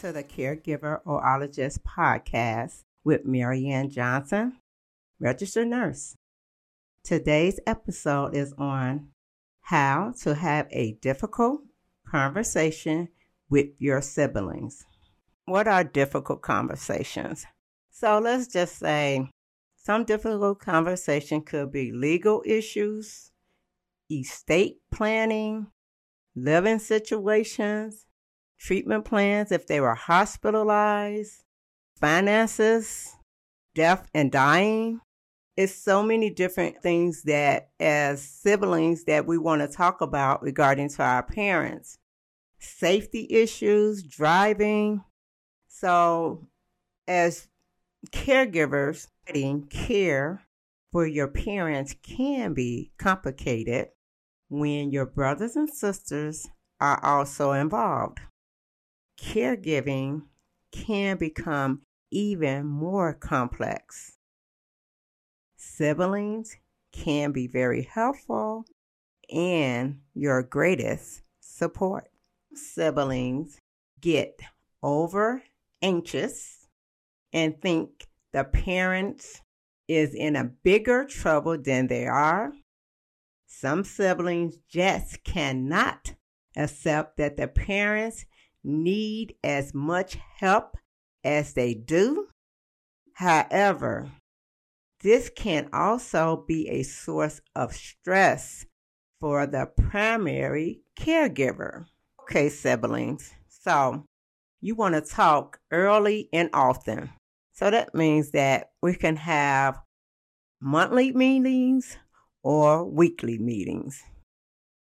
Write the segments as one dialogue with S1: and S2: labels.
S1: to the Caregiverologist podcast with Maryann Johnson, registered nurse. Today's episode is on how to have a difficult conversation with your siblings. What are difficult conversations? So let's just say some difficult conversation could be legal issues, estate planning, living situations, treatment plans if they were hospitalized, finances, death and dying. It's so many different things that as siblings that we want to talk about regarding to our parents. Safety issues, driving. So as caregivers, care for your parents can be complicated when your brothers and sisters are also involved caregiving can become even more complex. Siblings can be very helpful and your greatest support. Siblings get over anxious and think the parents is in a bigger trouble than they are. Some siblings just cannot accept that the parents need as much help as they do. However, this can also be a source of stress for the primary caregiver. Okay, siblings. So you want to talk early and often. So that means that we can have monthly meetings or weekly meetings.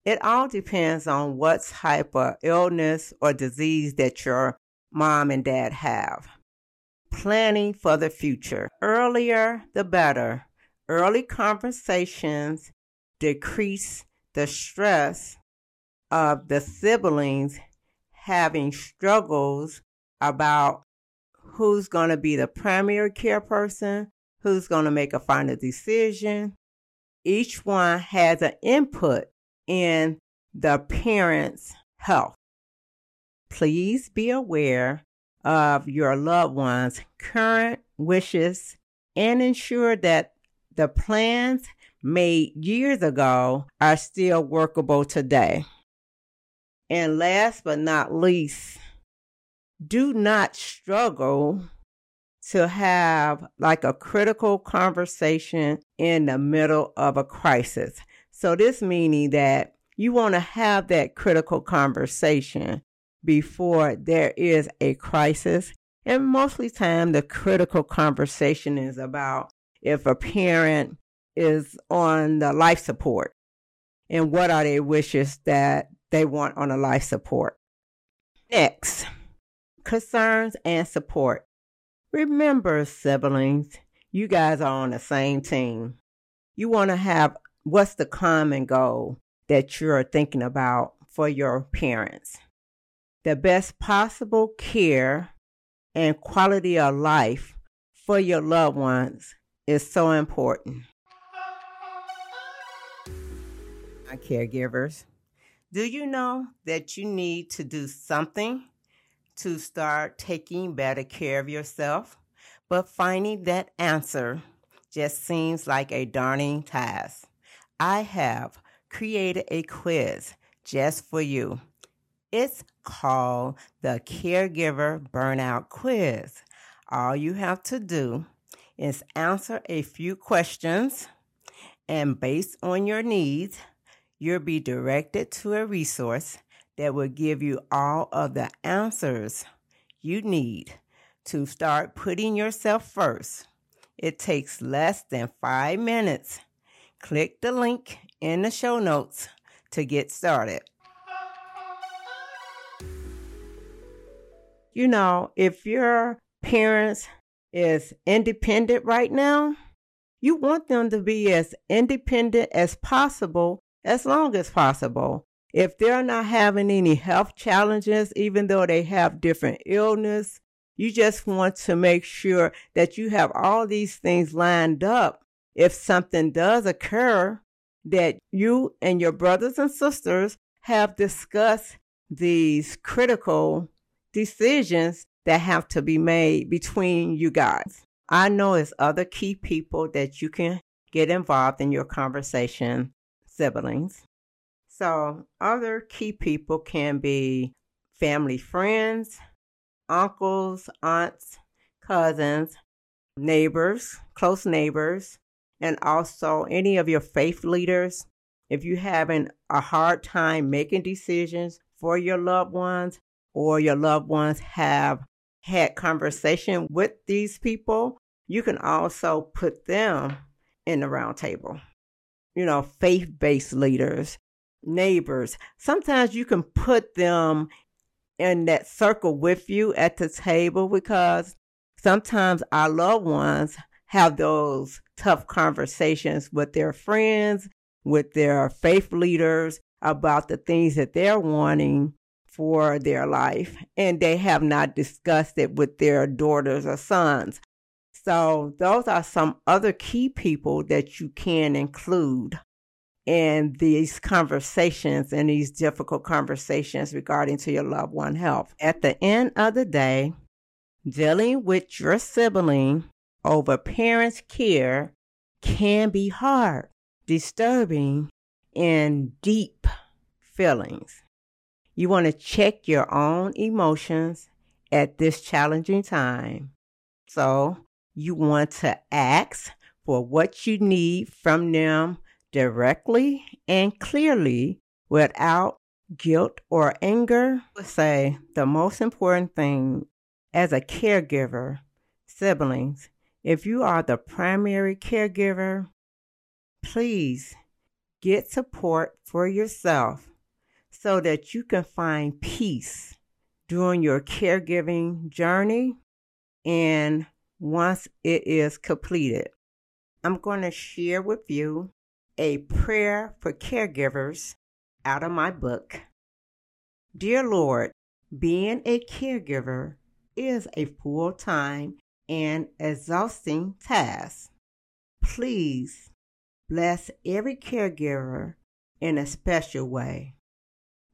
S1: It all depends on what type of illness or disease that your mom and dad have. Planning for the future. Earlier, the better. Early conversations decrease the stress of the siblings having struggles about who's going to be the primary care person, who's going to make a final decision. Each one has an input in the parent's health. Please be aware of your loved one's current wishes and ensure that the plans made years ago are still workable today. And last but not least, do not struggle to have like a critical conversation in the middle of a crisis. So this meaning that you want to have that critical conversation before there is a crisis. And mostly time the critical conversation is about if a parent is on the life support and what are their wishes that they want on a life support. Next, concerns and support. Remember, siblings, you guys are on the same team. You want to have what's the common goal that you're thinking about for your parents? The best possible care and quality of life for your loved ones is so important. My caregivers, do you know that you need to do something to start taking better care of yourself? But finding that answer just seems like a daunting task. I have created a quiz just for you. It's called the Caregiver Burnout Quiz. All you have to do is answer a few questions, and based on your needs, you'll be directed to a resource that will give you all of the answers you need to start putting yourself first. It takes less than five minutes Click the link in the show notes to get started. You know, if your parents is independent right now, you want them to be as independent as possible as long as possible. If they're not having any health challenges, even though they have different illness, you just want to make sure that you have all these things lined up if something does occur, that you and your brothers and sisters have discussed these critical decisions that have to be made between you guys. I know it's other key people that you can get involved in your conversation, siblings. So, other key people can be family friends, uncles, aunts, cousins, neighbors, close neighbors, and also any of your faith leaders. If you're having a hard time making decisions for your loved ones, or your loved ones have had conversation with these people, you can also put them in the round table. You know, faith based leaders, neighbors. Sometimes you can put them in that circle with you at the table because sometimes our loved ones have those tough conversations with their friends, with their faith leaders about the things that they're wanting for their life, and they have not discussed it with their daughters or sons. So, those are some other key people that you can include in these conversations and these difficult conversations regarding to your loved one health. At the end of the day, dealing with your sibling over parents' care can be hard, disturbing, and deep feelings. You want to check your own emotions at this challenging time. So, you want to ask for what you need from them directly and clearly without guilt or anger. I would say the most important thing as a caregiver, siblings, if you are the primary caregiver, please get support for yourself so that you can find peace during your caregiving journey and once it is completed. I'm going to share with you a prayer for caregivers out of my book. Dear Lord, being a caregiver is a full time and exhausting task. Please bless every caregiver in a special way.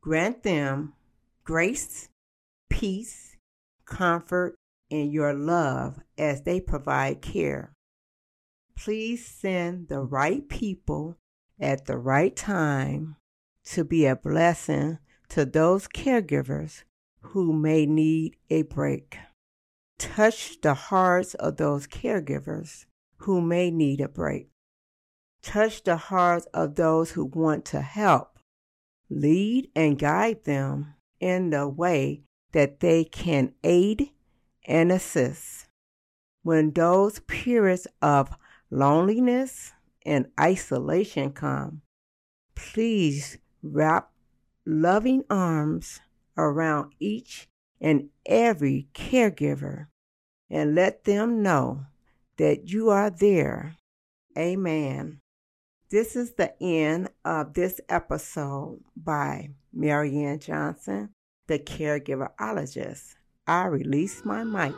S1: Grant them grace, peace, comfort, and your love as they provide care. Please send the right people at the right time to be a blessing to those caregivers who may need a break. Touch the hearts of those caregivers who may need a break. Touch the hearts of those who want to help. Lead and guide them in the way that they can aid and assist. When those periods of loneliness and isolation come, please wrap loving arms around each and every caregiver and let them know that you are there. Amen. This is the end of this episode by Maryann Johnson, the caregiverologist. I release my mic.